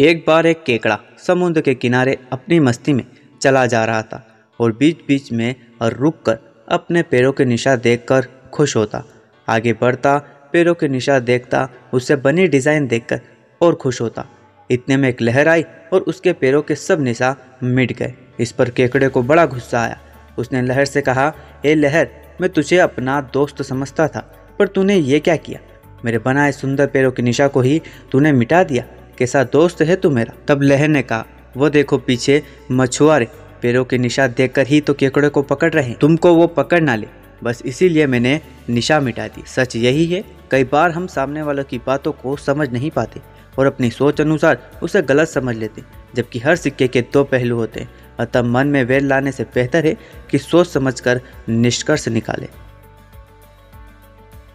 एक बार एक केकड़ा समुद्र के किनारे अपनी मस्ती में चला जा रहा था और बीच बीच में और रुक कर अपने पैरों के निशान देखकर खुश होता। आगे बढ़ता, पैरों के निशान देखता, उससे बनी डिज़ाइन देखकर और खुश होता। इतने में एक लहर आई और उसके पैरों के सब निशान मिट गए। इस पर केकड़े को बड़ा गुस्सा आया। उसने लहर से कहा, ए लहर, मैं तुझे अपना दोस्त समझता था, पर तूने ये क्या किया? मेरे बनाए सुंदर पैरों के निशा को ही तूने मिटा दिया। कैसा दोस्त है तू मेरा। तब लहर ने कहा, वो देखो पीछे मछुआरे, पैरों के निशा देखकर ही तो केकड़े को पकड़ रहे तुमको वो पकड़ ना ले। बस इसीलिए मैंने निशा मिटा दी। सच यही है, कई बार हम सामने वालों की बातों को समझ नहीं पाते और अपनी सोच अनुसार उसे गलत समझ लेते, जबकि हर सिक्के के दो पहलू होते हैं। अतः मन में वेल लाने से बेहतर है कि सोच समझकर निष्कर्ष निकाले।